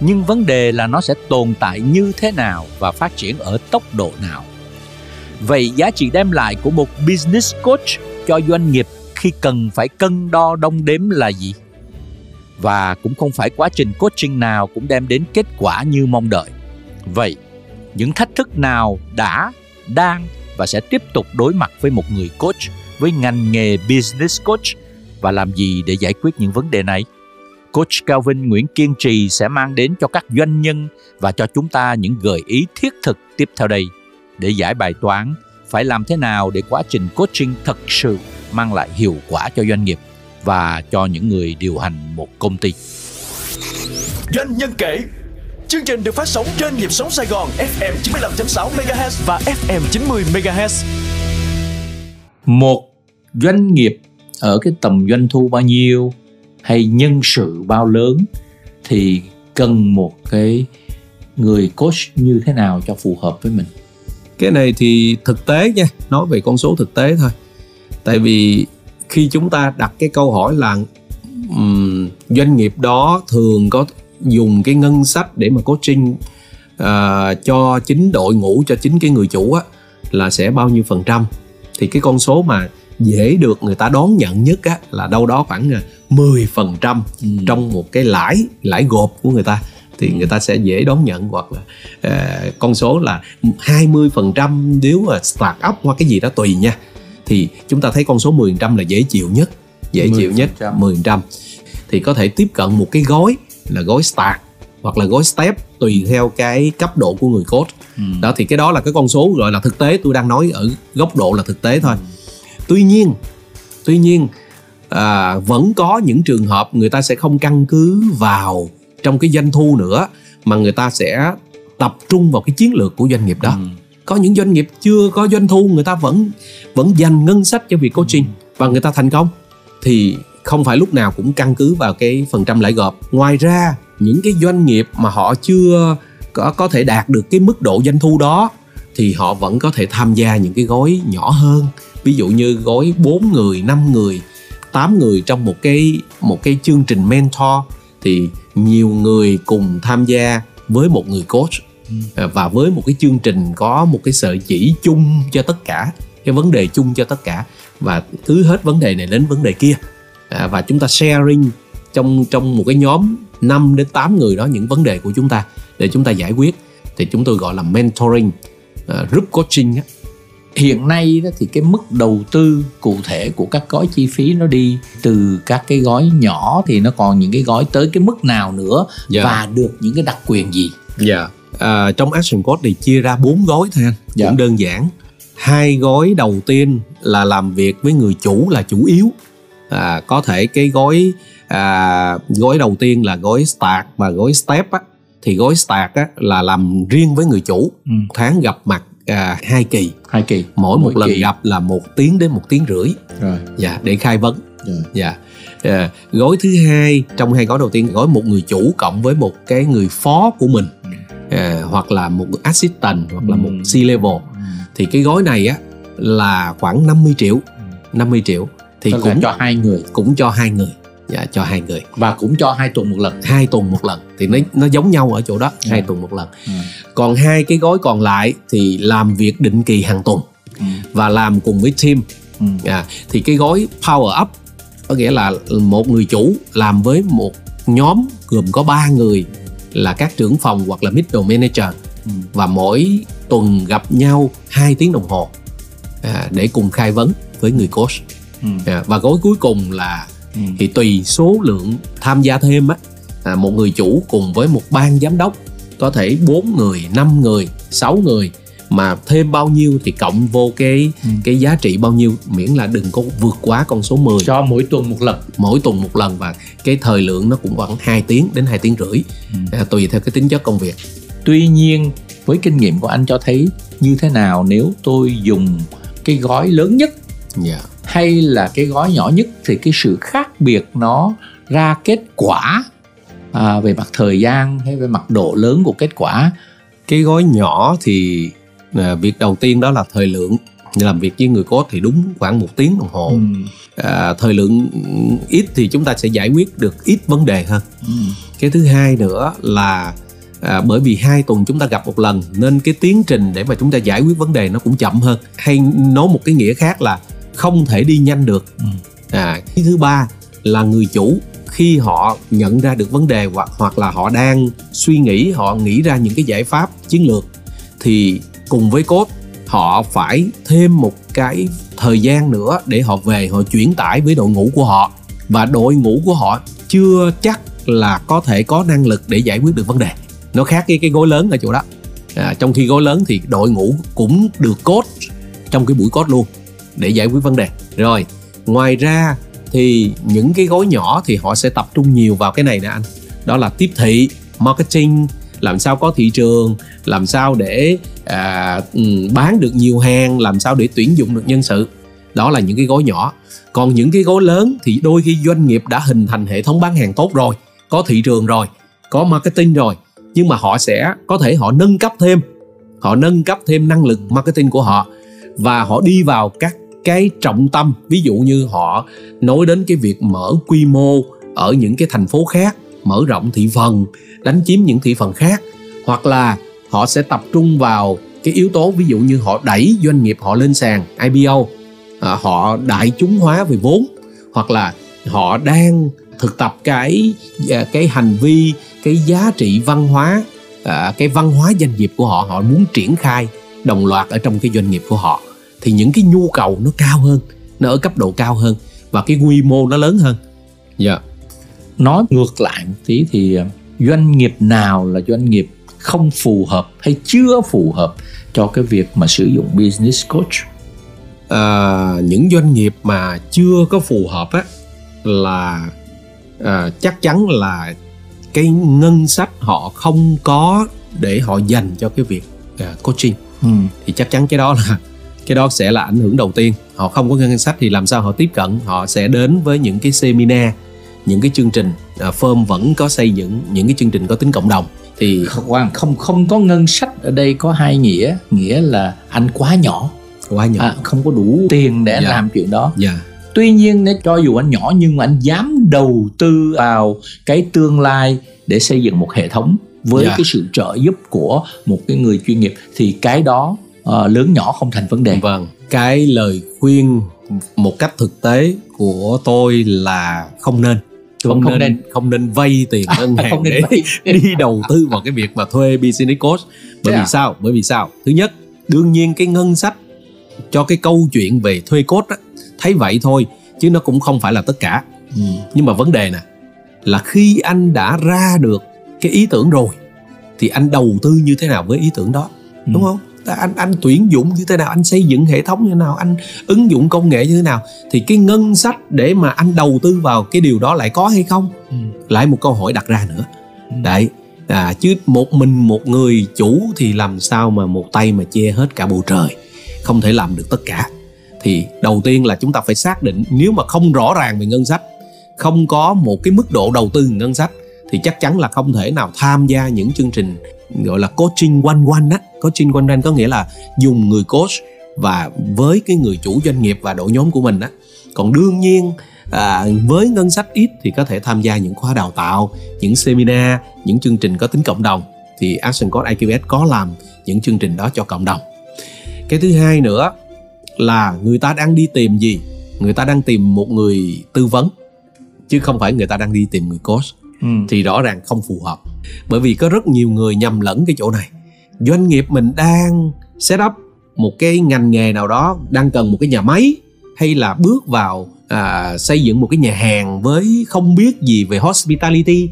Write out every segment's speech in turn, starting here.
Nhưng vấn đề là nó sẽ tồn tại như thế nào và phát triển ở tốc độ nào. Vậy giá trị đem lại của một business coach cho doanh nghiệp khi cần phải cân đo đong đếm là gì? và cũng không phải quá trình coaching nào cũng đem đến kết quả như mong đợi. Vậy, những thách thức nào đã, đang và sẽ tiếp tục đối mặt với một người coach với ngành nghề business coach và làm gì để giải quyết những vấn đề này? Coach Calvin Nguyễn Kiên Trì sẽ mang đến cho các doanh nhân và cho chúng ta những gợi ý thiết thực tiếp theo đây để giải bài toán phải làm thế nào để quá trình coaching thật sự mang lại hiệu quả cho doanh nghiệp và cho những người điều hành một công ty. Doanh nhân kể Chương trình được phát sóng trên nhịp sống Sài Gòn FM 95.6 MHz và FM 90 MHz. Một doanh nghiệp ở cái tầm doanh thu bao nhiêu hay nhân sự bao lớn thì cần một cái người coach như thế nào cho phù hợp với mình? Cái này thì thực tế nha nói về con số thực tế thôi. Tại vì khi chúng ta đặt cái câu hỏi là um, doanh nghiệp đó thường có dùng cái ngân sách để mà coaching uh, cho chính đội ngũ cho chính cái người chủ á là sẽ bao nhiêu phần trăm? Thì cái con số mà dễ được người ta đón nhận nhất á là đâu đó khoảng 10 à, phần trăm ừ. trong một cái lãi lãi gộp của người ta thì người ta sẽ dễ đón nhận hoặc là uh, con số là 20 phần trăm nếu mà start up hoặc cái gì đó tùy nha thì chúng ta thấy con số 10% là dễ chịu nhất dễ 10%. chịu nhất 10% thì có thể tiếp cận một cái gói là gói start hoặc là gói step tùy theo cái cấp độ của người coach ừ. đó thì cái đó là cái con số gọi là thực tế tôi đang nói ở góc độ là thực tế thôi ừ. tuy nhiên tuy nhiên à, vẫn có những trường hợp người ta sẽ không căn cứ vào trong cái doanh thu nữa mà người ta sẽ tập trung vào cái chiến lược của doanh nghiệp đó. Ừ. Có những doanh nghiệp chưa có doanh thu người ta vẫn vẫn dành ngân sách cho việc coaching và người ta thành công. Thì không phải lúc nào cũng căn cứ vào cái phần trăm lãi gộp. Ngoài ra những cái doanh nghiệp mà họ chưa có có thể đạt được cái mức độ doanh thu đó thì họ vẫn có thể tham gia những cái gói nhỏ hơn. Ví dụ như gói 4 người 5 người 8 người trong một cái một cái chương trình mentor thì nhiều người cùng tham gia với một người coach. À, và với một cái chương trình có một cái sợi chỉ chung cho tất cả cái vấn đề chung cho tất cả. Và cứ hết vấn đề này đến vấn đề kia. À, và chúng ta sharing trong trong một cái nhóm 5 đến 8 người đó những vấn đề của chúng ta để chúng ta giải quyết. Thì chúng tôi gọi là mentoring uh, group coaching á hiện nay đó thì cái mức đầu tư cụ thể của các gói chi phí nó đi từ các cái gói nhỏ thì nó còn những cái gói tới cái mức nào nữa yeah. Dạ. và được những cái đặc quyền gì dạ yeah à, trong action code thì chia ra bốn gói thôi anh dạ. cũng đơn giản hai gói đầu tiên là làm việc với người chủ là chủ yếu à, có thể cái gói à, gói đầu tiên là gói start và gói step á thì gói start á là làm riêng với người chủ ừ. tháng gặp mặt à, hai kỳ. Hai kỳ. Mỗi, mỗi một lần kỳ. gặp là một tiếng đến một tiếng rưỡi. Rồi. Dạ để khai vấn. Rồi. dạ. À, gói thứ hai trong hai gói đầu tiên gói một người chủ cộng với một cái người phó của mình. Ừ. À, hoặc là một assistant hoặc là một C level. Ừ. thì cái gói này á là khoảng 50 triệu. 50 triệu. Thì Tức cũng cho hai người. cũng cho hai người dạ cho hai người và cũng cho hai tuần một lần hai tuần một lần thì nó nó giống nhau ở chỗ đó ừ. hai tuần một lần ừ. còn hai cái gói còn lại thì làm việc định kỳ hàng tuần ừ. và làm cùng với team ừ. à, thì cái gói power up có nghĩa là một người chủ làm với một nhóm gồm có ba người là các trưởng phòng hoặc là middle manager ừ. và mỗi tuần gặp nhau 2 tiếng đồng hồ à, để cùng khai vấn với người coach ừ. à, và gói cuối cùng là ừ. thì tùy số lượng tham gia thêm á. À, một người chủ cùng với một ban giám đốc có thể 4 người 5 người 6 người mà thêm bao nhiêu thì cộng vô cái Ừ. cái giá trị bao nhiêu miễn là đừng có vượt quá con số 10 cho mỗi tuần một lần. Mỗi tuần một lần và cái thời lượng nó cũng khoảng 2 tiếng đến 2 tiếng rưỡi. Ừ. à, tùy theo cái tính chất công việc. Tuy nhiên với kinh nghiệm của anh cho thấy như thế nào nếu tôi dùng cái gói lớn nhất? Dạ hay là cái gói nhỏ nhất thì cái sự khác biệt nó ra kết quả à, về mặt thời gian hay về mặt độ lớn của kết quả. Cái gói nhỏ thì à, việc đầu tiên đó là thời lượng. Làm việc với người code thì đúng khoảng một tiếng đồng hồ. Ừ. à, thời lượng ít thì chúng ta sẽ giải quyết được ít vấn đề hơn. Ừ. cái thứ hai nữa là à, bởi vì hai tuần chúng ta gặp một lần nên cái tiến trình để mà chúng ta giải quyết vấn đề nó cũng chậm hơn. Hay nói một cái nghĩa khác là không thể đi nhanh được. Ừ. à, cái thứ ba là người chủ khi họ nhận ra được vấn đề hoặc hoặc là họ đang suy nghĩ họ nghĩ ra những cái giải pháp chiến lược thì cùng với code họ phải thêm một cái thời gian nữa để họ về họ chuyển tải với đội ngũ của họ. Và đội ngũ của họ chưa chắc là có thể có năng lực để giải quyết được vấn đề. Nó khác với cái gối lớn ở chỗ đó. À, trong khi gối lớn thì đội ngũ cũng được code trong cái buổi code luôn để giải quyết vấn đề. Rồi ngoài ra thì những cái gói nhỏ thì họ sẽ tập trung nhiều vào cái này nè anh. Đó là tiếp thị marketing làm sao có thị trường làm sao để à, ừ, bán được nhiều hàng làm sao để tuyển dụng được nhân sự. Đó là những cái gói nhỏ. Còn những cái gói lớn thì đôi khi doanh nghiệp đã hình thành hệ thống bán hàng tốt rồi có thị trường rồi có marketing rồi nhưng mà họ sẽ có thể họ nâng cấp thêm. Họ nâng cấp thêm năng lực marketing của họ và họ đi vào các cái trọng tâm. Ví dụ như họ nói đến cái việc mở quy mô ở những cái thành phố khác mở rộng thị phần đánh chiếm những thị phần khác hoặc là họ sẽ tập trung vào cái yếu tố ví dụ như họ đẩy doanh nghiệp họ lên sàn IPO à, họ đại chúng hóa về vốn hoặc là họ đang thực tập cái à, cái hành vi cái giá trị văn hóa à, cái văn hóa doanh nghiệp của họ họ muốn triển khai đồng loạt ở trong cái doanh nghiệp của họ thì những cái nhu cầu nó cao hơn nó ở cấp độ cao hơn và cái quy mô nó lớn hơn. Dạ. Nói ngược lại một tí thì ờ, doanh nghiệp nào là doanh nghiệp không phù hợp hay chưa phù hợp cho cái việc mà sử dụng business coach? À, những doanh nghiệp mà chưa có phù hợp á là à, chắc chắn là cái ngân sách họ không có để họ dành cho cái việc à, coaching. Ừ. thì chắc chắn cái đó là cái đó sẽ là ảnh hưởng đầu tiên. Họ không có ngân sách thì làm sao họ tiếp cận? Họ sẽ đến với những cái seminar những cái chương trình à, firm vẫn có xây dựng những cái chương trình có tính cộng đồng. Thì Khoan, không không có ngân sách ở đây có hai nghĩa. Nghĩa là anh quá nhỏ. Quá nhỏ. À, không có đủ tiền để Dạ. làm chuyện đó. Dạ. Tuy nhiên nếu cho dù anh nhỏ nhưng mà anh dám đầu tư vào cái tương lai để xây dựng một hệ thống với Dạ. cái sự trợ giúp của một cái người chuyên nghiệp thì cái đó ờ, lớn nhỏ không thành vấn đề Vâng, cái lời khuyên một cách thực tế của tôi là không nên không, Không nên, nên. không nên vay tiền ngân hàng không để vay. đi đầu tư vào cái việc mà thuê business coach bởi Dạ. vì sao bởi vì sao thứ nhất đương nhiên cái ngân sách cho cái câu chuyện về thuê coach á, thấy vậy thôi chứ nó cũng không phải là tất cả Ừ. nhưng mà vấn đề nè là khi anh đã ra được cái ý tưởng rồi thì anh đầu tư như thế nào với ý tưởng đó đúng không anh anh tuyển dụng như thế nào anh xây dựng hệ thống như thế nào anh ứng dụng công nghệ như thế nào thì cái ngân sách để mà anh đầu tư vào cái điều đó lại có hay không Ừ. lại một câu hỏi đặt ra nữa Ừ. đấy à, chứ một mình một người chủ thì làm sao mà một tay mà che hết cả bầu trời không thể làm được tất cả thì đầu tiên là chúng ta phải xác định nếu mà không rõ ràng về ngân sách không có một cái mức độ đầu tư ngân sách thì chắc chắn là không thể nào tham gia những chương trình gọi là coaching one one á. Coaching one one có nghĩa là dùng người coach và với cái người chủ doanh nghiệp và đội nhóm của mình á. Còn đương nhiên à, với ngân sách ít thì có thể tham gia những khóa đào tạo những seminar những chương trình có tính cộng đồng. Thì Action Coach IQS có làm những chương trình đó cho cộng đồng. Cái thứ hai nữa là người ta đang đi tìm gì? Người ta đang tìm một người tư vấn chứ không phải người ta đang đi tìm người coach. Ừ. thì rõ ràng không phù hợp. Bởi vì có rất nhiều người nhầm lẫn cái chỗ này. Doanh nghiệp mình đang set up một cái ngành nghề nào đó đang cần một cái nhà máy hay là bước vào à, xây dựng một cái nhà hàng với không biết gì về hospitality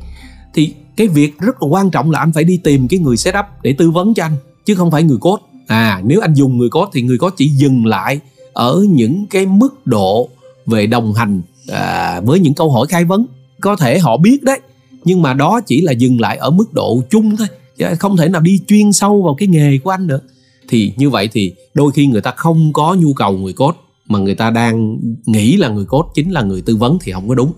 thì cái việc rất là quan trọng là anh phải đi tìm cái người set up để tư vấn cho anh chứ không phải người code. À nếu anh dùng người cốt thì người cốt chỉ dừng lại ở những cái mức độ về đồng hành à, với những câu hỏi khai vấn. Có thể họ biết đấy nhưng mà đó chỉ là dừng lại ở mức độ chung thôi chứ không thể nào đi chuyên sâu vào cái nghề của anh được. Thì như vậy thì đôi khi người ta không có nhu cầu người coach mà người ta đang nghĩ là người coach chính là người tư vấn thì không có đúng.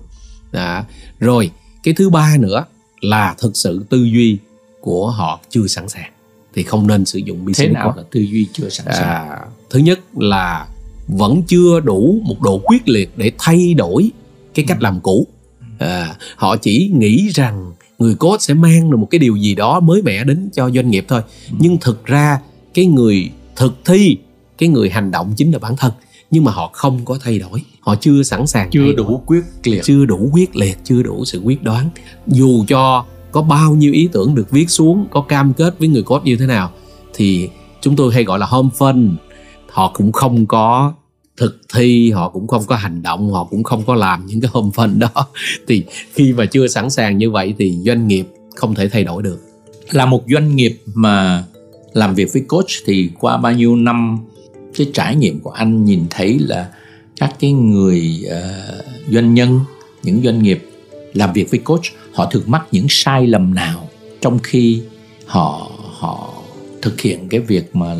À, rồi cái thứ ba nữa là thực sự tư duy của họ chưa sẵn sàng thì không nên sử dụng business thế nào? coach. là tư duy chưa sẵn sàng. À, thứ nhất là vẫn chưa đủ một độ quyết liệt để thay đổi cái cách làm cũ à, họ chỉ nghĩ rằng người coach sẽ mang được một cái điều gì đó mới mẻ đến cho doanh nghiệp thôi. Nhưng thực ra cái người thực thi cái người hành động chính là bản thân. Nhưng mà họ không có thay đổi. Họ chưa sẵn sàng chưa đổi đủ quyết liệt. Chưa đủ quyết liệt chưa đủ sự quyết đoán. Dù cho có bao nhiêu ý tưởng được viết xuống có cam kết với người coach như thế nào thì chúng tôi hay gọi là home fund. Họ cũng không có thực thi họ cũng không có hành động họ cũng không có làm những cái hôm fund đó. Thì khi mà chưa sẵn sàng như vậy thì doanh nghiệp không thể thay đổi được. Là một doanh nghiệp mà làm việc với coach thì qua bao nhiêu năm cái trải nghiệm của anh nhìn thấy là các cái người uh, doanh nhân những doanh nghiệp làm việc với coach họ thường mắc những sai lầm nào trong khi họ họ thực hiện cái việc mà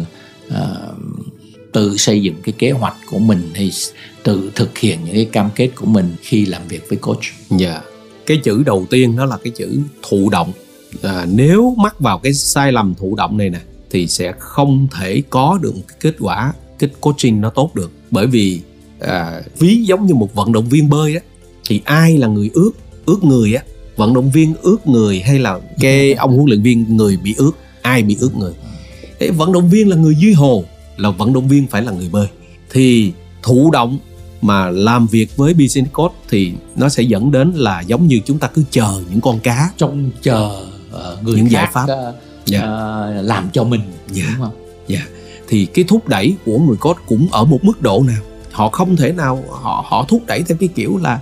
uh, tự xây dựng cái kế hoạch của mình hay tự thực hiện những cái cam kết của mình khi làm việc với coach. Dạ. Cái chữ đầu tiên đó là cái chữ thụ động. À, nếu mắc vào cái sai lầm thụ động này nè thì sẽ không thể có được một cái kết quả cái coaching nó tốt được. Bởi vì à, ví giống như một vận động viên bơi á thì ai là người ướt ướt người á? Vận động viên ướt người hay là cái ông huấn luyện viên người bị ướt ai bị ướt người? Thế vận động viên là người dưới hồ là vận động viên phải là người bơi thì thụ động mà làm việc với business coach thì nó sẽ dẫn đến là giống như chúng ta cứ chờ những con cá trông chờ uh, người Những giải pháp. uh, Dạ. uh, làm cho mình Dạ. đúng không Dạ. thì cái thúc đẩy của người coach cũng ở một mức độ nào họ không thể nào họ họ thúc đẩy theo cái kiểu là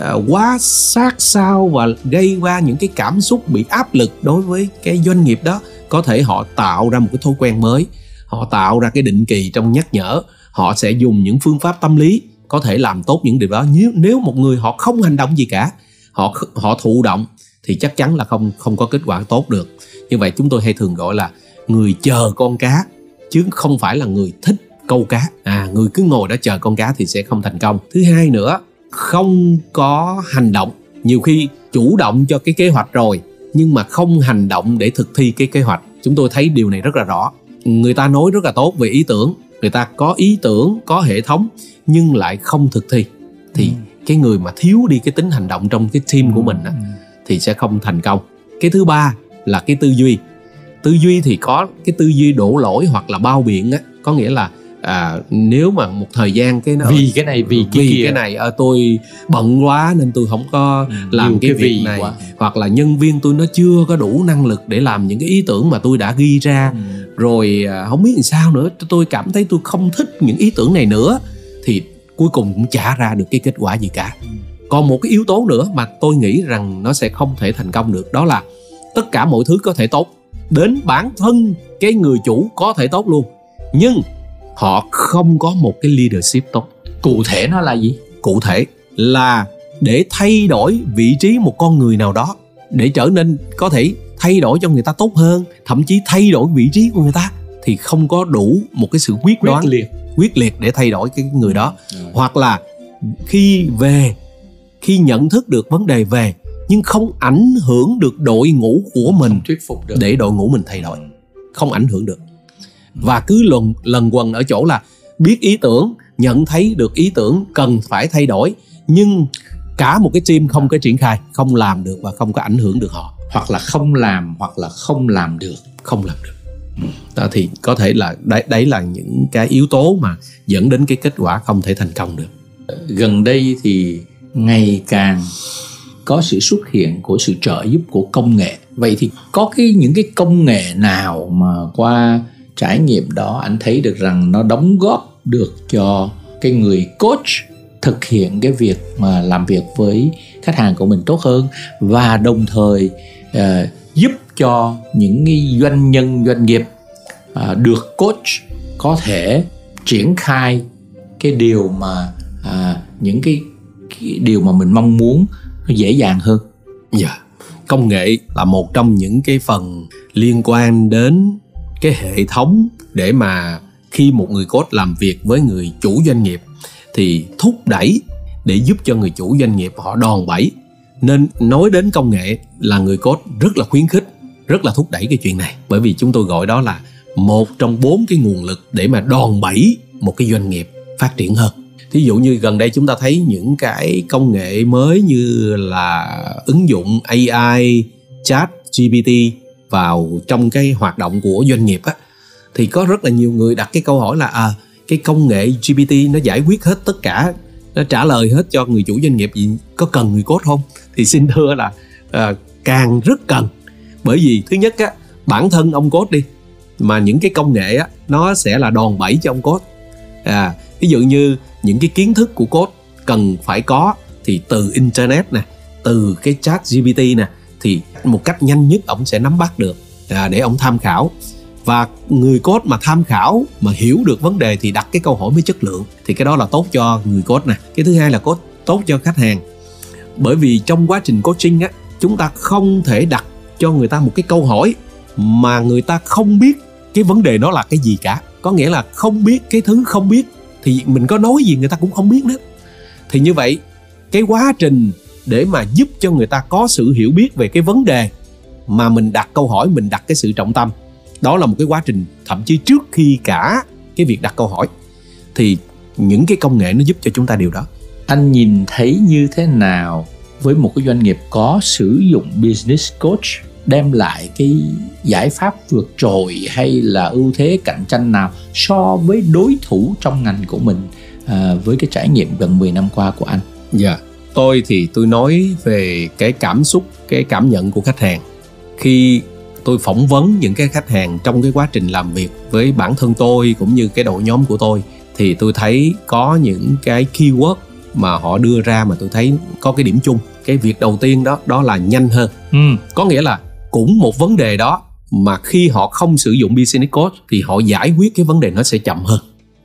à, quá sát sao và gây ra những cái cảm xúc bị áp lực đối với cái doanh nghiệp đó có thể họ tạo ra một cái thói quen mới họ tạo ra cái định kỳ trong nhắc nhở. Họ sẽ dùng những phương pháp tâm lý có thể làm tốt những điều đó. Nếu nếu một người họ không hành động gì cả, họ họ thụ động, thì chắc chắn là không không có kết quả tốt được. Như vậy chúng tôi hay thường gọi là người chờ con cá, chứ không phải là người thích câu cá. À người cứ ngồi đó chờ con cá thì sẽ không thành công. Thứ hai nữa, không có hành động. Nhiều khi chủ động cho cái kế hoạch rồi, nhưng mà không hành động để thực thi cái kế hoạch. Chúng tôi thấy điều này rất là rõ người ta nói rất là tốt về ý tưởng người ta có ý tưởng có hệ thống nhưng lại không thực thi thì Ừ. cái người mà thiếu đi cái tính hành động trong cái team của mình á, Ừ. thì sẽ không thành công cái thứ ba là cái tư duy tư duy thì có cái tư duy đổ lỗi hoặc là bao biện á có nghĩa là à, nếu mà một thời gian cái nó vì cái này vì cái vì kia cái này à, tôi bận quá nên tôi không có Ừ, làm nhiều cái, việc này quá. hoặc là nhân viên tôi nó chưa có đủ năng lực để làm những cái ý tưởng mà tôi đã ghi ra Ừ. rồi à, không biết làm sao nữa. Tôi cảm thấy tôi không thích những ý tưởng này nữa. Thì cuối cùng cũng chả ra được cái kết quả gì cả. Còn một cái yếu tố nữa mà tôi nghĩ rằng nó sẽ không thể thành công được đó là tất cả mọi thứ có thể tốt. Đến bản thân cái người chủ có thể tốt luôn. Nhưng họ không có một cái leadership tốt. Cụ thể nó là gì? Cụ thể là để thay đổi vị trí một con người nào đó để trở nên có thể thay đổi cho người ta tốt hơn thậm chí thay đổi vị trí của người ta thì không có đủ một cái sự quyết đoán quyết liệt. quyết liệt để thay đổi cái người đó. Ừ. hoặc là khi về khi nhận thức được vấn đề về nhưng không ảnh hưởng được đội ngũ của mình không thuyết phục được. để đội ngũ mình thay đổi. Không ảnh hưởng được. Và cứ lần lần quần ở chỗ là biết ý tưởng nhận thấy được ý tưởng cần phải thay đổi nhưng cả một cái team không có triển khai không làm được và không có ảnh hưởng được họ hoặc là không làm hoặc là không làm được không làm được. Đó thì có thể là đấy đấy là những cái yếu tố mà dẫn đến cái kết quả không thể thành công được. Gần đây thì ngày càng có sự xuất hiện của sự trợ giúp của công nghệ. Vậy thì có cái những cái công nghệ nào mà qua trải nghiệm đó anh thấy được rằng nó đóng góp được cho cái người coach thực hiện cái việc mà làm việc với khách hàng của mình tốt hơn và đồng thời uh, giúp cho những cái doanh nhân doanh nghiệp uh, được coach có thể triển khai cái điều mà uh, những cái, cái điều mà mình mong muốn nó dễ dàng hơn dạ yeah. công nghệ là một trong những cái phần liên quan đến cái hệ thống để mà khi một người coach làm việc với người chủ doanh nghiệp thì thúc đẩy để giúp cho người chủ doanh nghiệp họ đòn bẩy nên nói đến công nghệ là người code rất là khuyến khích, rất là thúc đẩy cái chuyện này. Bởi vì chúng tôi gọi đó là một trong bốn cái nguồn lực để mà đòn bẩy một cái doanh nghiệp phát triển hơn. Thí dụ như gần đây chúng ta thấy những cái công nghệ mới như là ứng dụng ai chat gpt vào trong cái hoạt động của doanh nghiệp á, thì có rất là nhiều người đặt cái câu hỏi là à cái công nghệ gpt nó giải quyết hết tất cả nó trả lời hết cho người chủ doanh nghiệp gì có cần người cốt không? Thì xin thưa là à, càng rất cần. Bởi vì thứ nhất á bản thân ông cốt đi mà những cái công nghệ á nó sẽ là đòn bẩy cho ông cốt à ví dụ như những cái kiến thức của cốt cần phải có thì từ internet nè từ cái chat gpt nè thì một cách nhanh nhất ông sẽ nắm bắt được à, để ông tham khảo và người code mà tham khảo, mà hiểu được vấn đề thì đặt cái câu hỏi với chất lượng. Thì cái đó là tốt cho người code nè. Cái thứ hai là code tốt cho khách hàng. Bởi vì trong quá trình coaching á, chúng ta không thể đặt cho người ta một cái câu hỏi mà người ta không biết cái vấn đề đó là cái gì cả. Có nghĩa là không biết cái thứ không biết thì mình có nói gì người ta cũng không biết nữa. Thì như vậy, cái quá trình để mà giúp cho người ta có sự hiểu biết về cái vấn đề mà mình đặt câu hỏi, mình đặt cái sự trọng tâm đó là một cái quá trình thậm chí trước khi cả cái việc đặt câu hỏi thì những cái công nghệ nó giúp cho chúng ta điều đó anh nhìn thấy như thế nào với một cái doanh nghiệp có sử dụng business coach đem lại cái giải pháp vượt trội hay là ưu thế cạnh tranh nào so với đối thủ trong ngành của mình à, với cái trải nghiệm gần 10 năm qua của anh? Dạ, yeah. tôi thì tôi nói về cái cảm xúc, cái cảm nhận của khách hàng khi tôi phỏng vấn những cái khách hàng trong cái quá trình làm việc với bản thân tôi cũng như cái đội nhóm của tôi. Thì tôi thấy có những cái keyword mà họ đưa ra mà tôi thấy có cái điểm chung. Cái việc đầu tiên đó đó là nhanh hơn. Ừ. có nghĩa là cũng một vấn đề đó mà khi họ không sử dụng business code thì họ giải quyết cái vấn đề nó sẽ chậm hơn.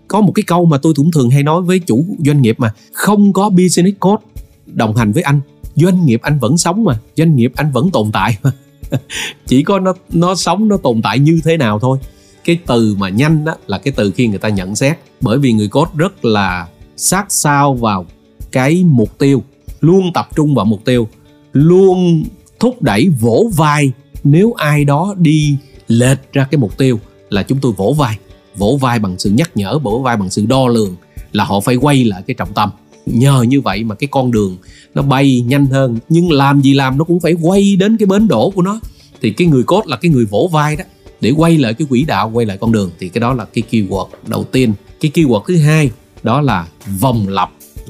Có một cái câu mà tôi cũng thường hay nói với chủ doanh nghiệp mà không có business code đồng hành với anh doanh nghiệp anh vẫn sống mà doanh nghiệp anh vẫn tồn tại mà chỉ có nó nó sống, nó tồn tại như thế nào thôi. Cái từ mà nhanh đó là cái từ khi người ta nhận xét. Bởi vì người code rất là sát sao vào cái mục tiêu, luôn tập trung vào mục tiêu, luôn thúc đẩy, vỗ vai. Nếu ai đó đi lệch ra cái mục tiêu là chúng tôi vỗ vai. Vỗ vai bằng sự nhắc nhở, vỗ vai bằng sự đo lường là họ phải quay lại cái trọng tâm nhờ như vậy mà cái con đường nó bay nhanh hơn nhưng làm gì làm nó cũng phải quay đến cái bến đổ của nó. Thì cái người cốt là cái người vỗ vai đó để quay lại cái quỹ đạo quay lại con đường. Thì cái đó là cái keyword đầu tiên. Cái keyword thứ hai đó là vòng lặp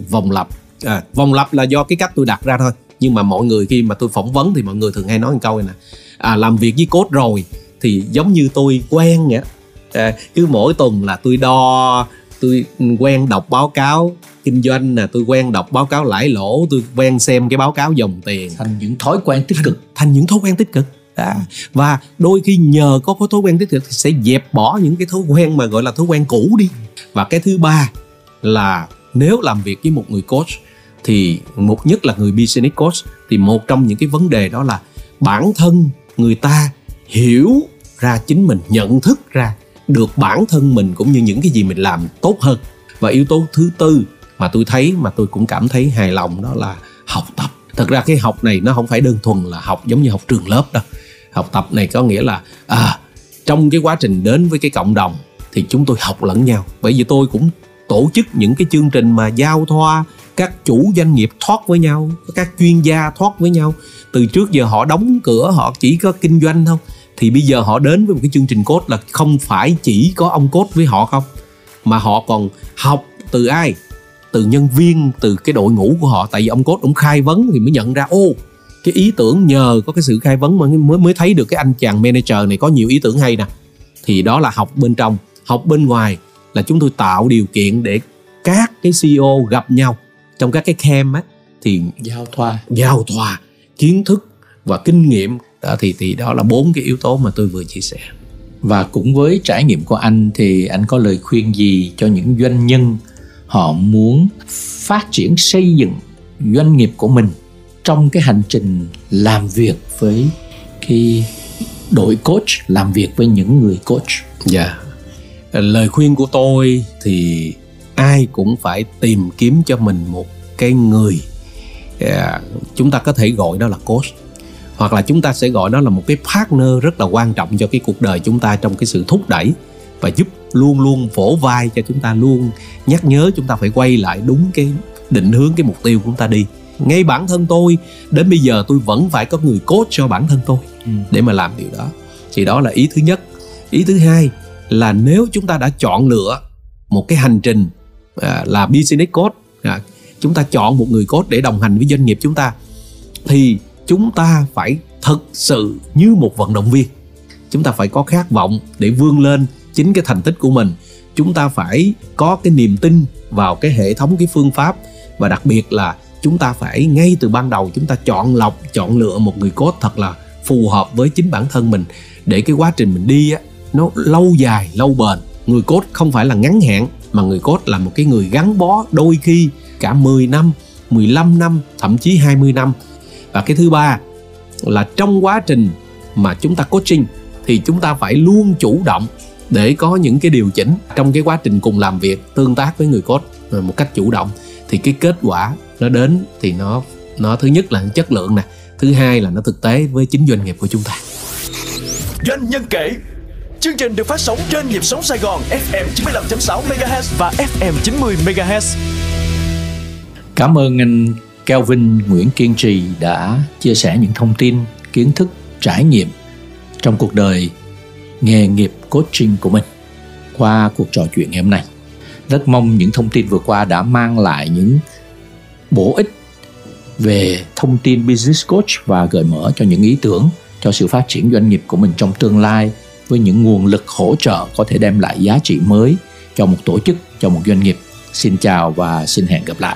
vòng lặp. À, vòng lặp là do cái cách tôi đặt ra thôi. Nhưng mà mọi người khi mà tôi phỏng vấn thì mọi người thường hay nói một câu này nè. À làm việc với cốt rồi thì giống như tôi quen vậy à, cứ mỗi tuần là tôi đo tôi quen đọc báo cáo kinh doanh nè tôi quen đọc báo cáo lãi lỗ tôi quen xem cái báo cáo dòng tiền. Thành những thói quen tích cực. Thành những thói quen tích cực. Đó. và đôi khi nhờ có cái thói quen tích cực thì sẽ dẹp bỏ những cái thói quen mà gọi là thói quen cũ đi. Và cái thứ ba là nếu làm việc với một người coach thì một nhất là người business coach thì một trong những cái vấn đề đó là bản thân người ta hiểu ra chính mình nhận thức ra được bản thân mình cũng như những cái gì mình làm tốt hơn. Và yếu tố thứ tư mà tôi thấy mà tôi cũng cảm thấy hài lòng đó là học tập. Thật ra cái học này nó không phải đơn thuần là học giống như học trường lớp đâu. Học tập này có nghĩa là à trong cái quá trình đến với cái cộng đồng thì chúng tôi học lẫn nhau. Bởi vì tôi cũng tổ chức những cái chương trình mà giao thoa các chủ doanh nghiệp thoát với nhau, các chuyên gia thoát với nhau. Từ trước giờ họ đóng cửa, họ chỉ có kinh doanh thôi thì bây giờ họ đến với một cái chương trình cốt là không phải chỉ có ông cốt với họ không mà họ còn học từ ai? Từ nhân viên từ cái đội ngũ của họ. Tại vì ông cốt ông khai vấn thì mới nhận ra ô cái ý tưởng nhờ có cái sự khai vấn mà mới mới thấy được cái anh chàng manager này có nhiều ý tưởng hay nè. Thì đó là học bên trong học bên ngoài là chúng tôi tạo điều kiện để các cái CEO gặp nhau trong các cái camp á thì giao thoa. giao thoa kiến thức và kinh nghiệm đó thì thì đó là bốn cái yếu tố mà tôi vừa chia sẻ. Và cũng với trải nghiệm của anh thì anh có lời khuyên gì cho những doanh nhân họ muốn phát triển xây dựng doanh nghiệp của mình trong cái hành trình làm việc với cái đội coach làm việc với những người coach? Dạ. Yeah. lời khuyên của tôi thì ai cũng phải tìm kiếm cho mình một cái người yeah, chúng ta có thể gọi đó là coach hoặc là chúng ta sẽ gọi đó là một cái partner rất là quan trọng cho cái cuộc đời chúng ta trong cái sự thúc đẩy và giúp luôn luôn vỗ vai cho chúng ta luôn nhắc nhớ chúng ta phải quay lại đúng cái định hướng cái mục tiêu của chúng ta đi. Ngay bản thân tôi đến bây giờ tôi vẫn phải có người coach cho bản thân tôi ừ. để mà làm điều đó. Thì đó là ý thứ nhất. Ý thứ hai là nếu chúng ta đã chọn lựa một cái hành trình à, là business coach à, chúng ta chọn một người coach để đồng hành với doanh nghiệp chúng ta thì chúng ta phải thực sự như một vận động viên. Chúng ta phải có khát vọng để vươn lên chính cái thành tích của mình. Chúng ta phải có cái niềm tin vào cái hệ thống, cái phương pháp và đặc biệt là chúng ta phải ngay từ ban đầu chúng ta chọn lọc, chọn lựa một người coach thật là phù hợp với chính bản thân mình để cái quá trình mình đi á, nó lâu dài, lâu bền. Người coach không phải là ngắn hạn, mà người coach là một cái người gắn bó đôi khi cả 10 năm 15 năm, thậm chí 20 năm và cái thứ ba là trong quá trình mà chúng ta coaching thì chúng ta phải luôn chủ động để có những cái điều chỉnh trong cái quá trình cùng làm việc tương tác với người coach một cách chủ động. Thì cái kết quả nó đến thì nó nó thứ nhất là chất lượng nè thứ hai là nó thực tế với chính doanh nghiệp của chúng ta. Doanh nhân kể. Chương trình được phát sóng trên nhịp sống Sài Gòn FM 95.6 MHz và FM 90 MHz. Cảm ơn anh Kelvin Nguyễn Kiên Trì đã chia sẻ những thông tin, kiến thức, trải nghiệm trong cuộc đời nghề nghiệp coaching của mình qua cuộc trò chuyện ngày hôm nay. Rất mong những thông tin vừa qua đã mang lại những bổ ích về thông tin business coach và gợi mở cho những ý tưởng cho sự phát triển doanh nghiệp của mình trong tương lai với những nguồn lực hỗ trợ có thể đem lại giá trị mới cho một tổ chức, cho một doanh nghiệp. Xin chào và xin hẹn gặp lại.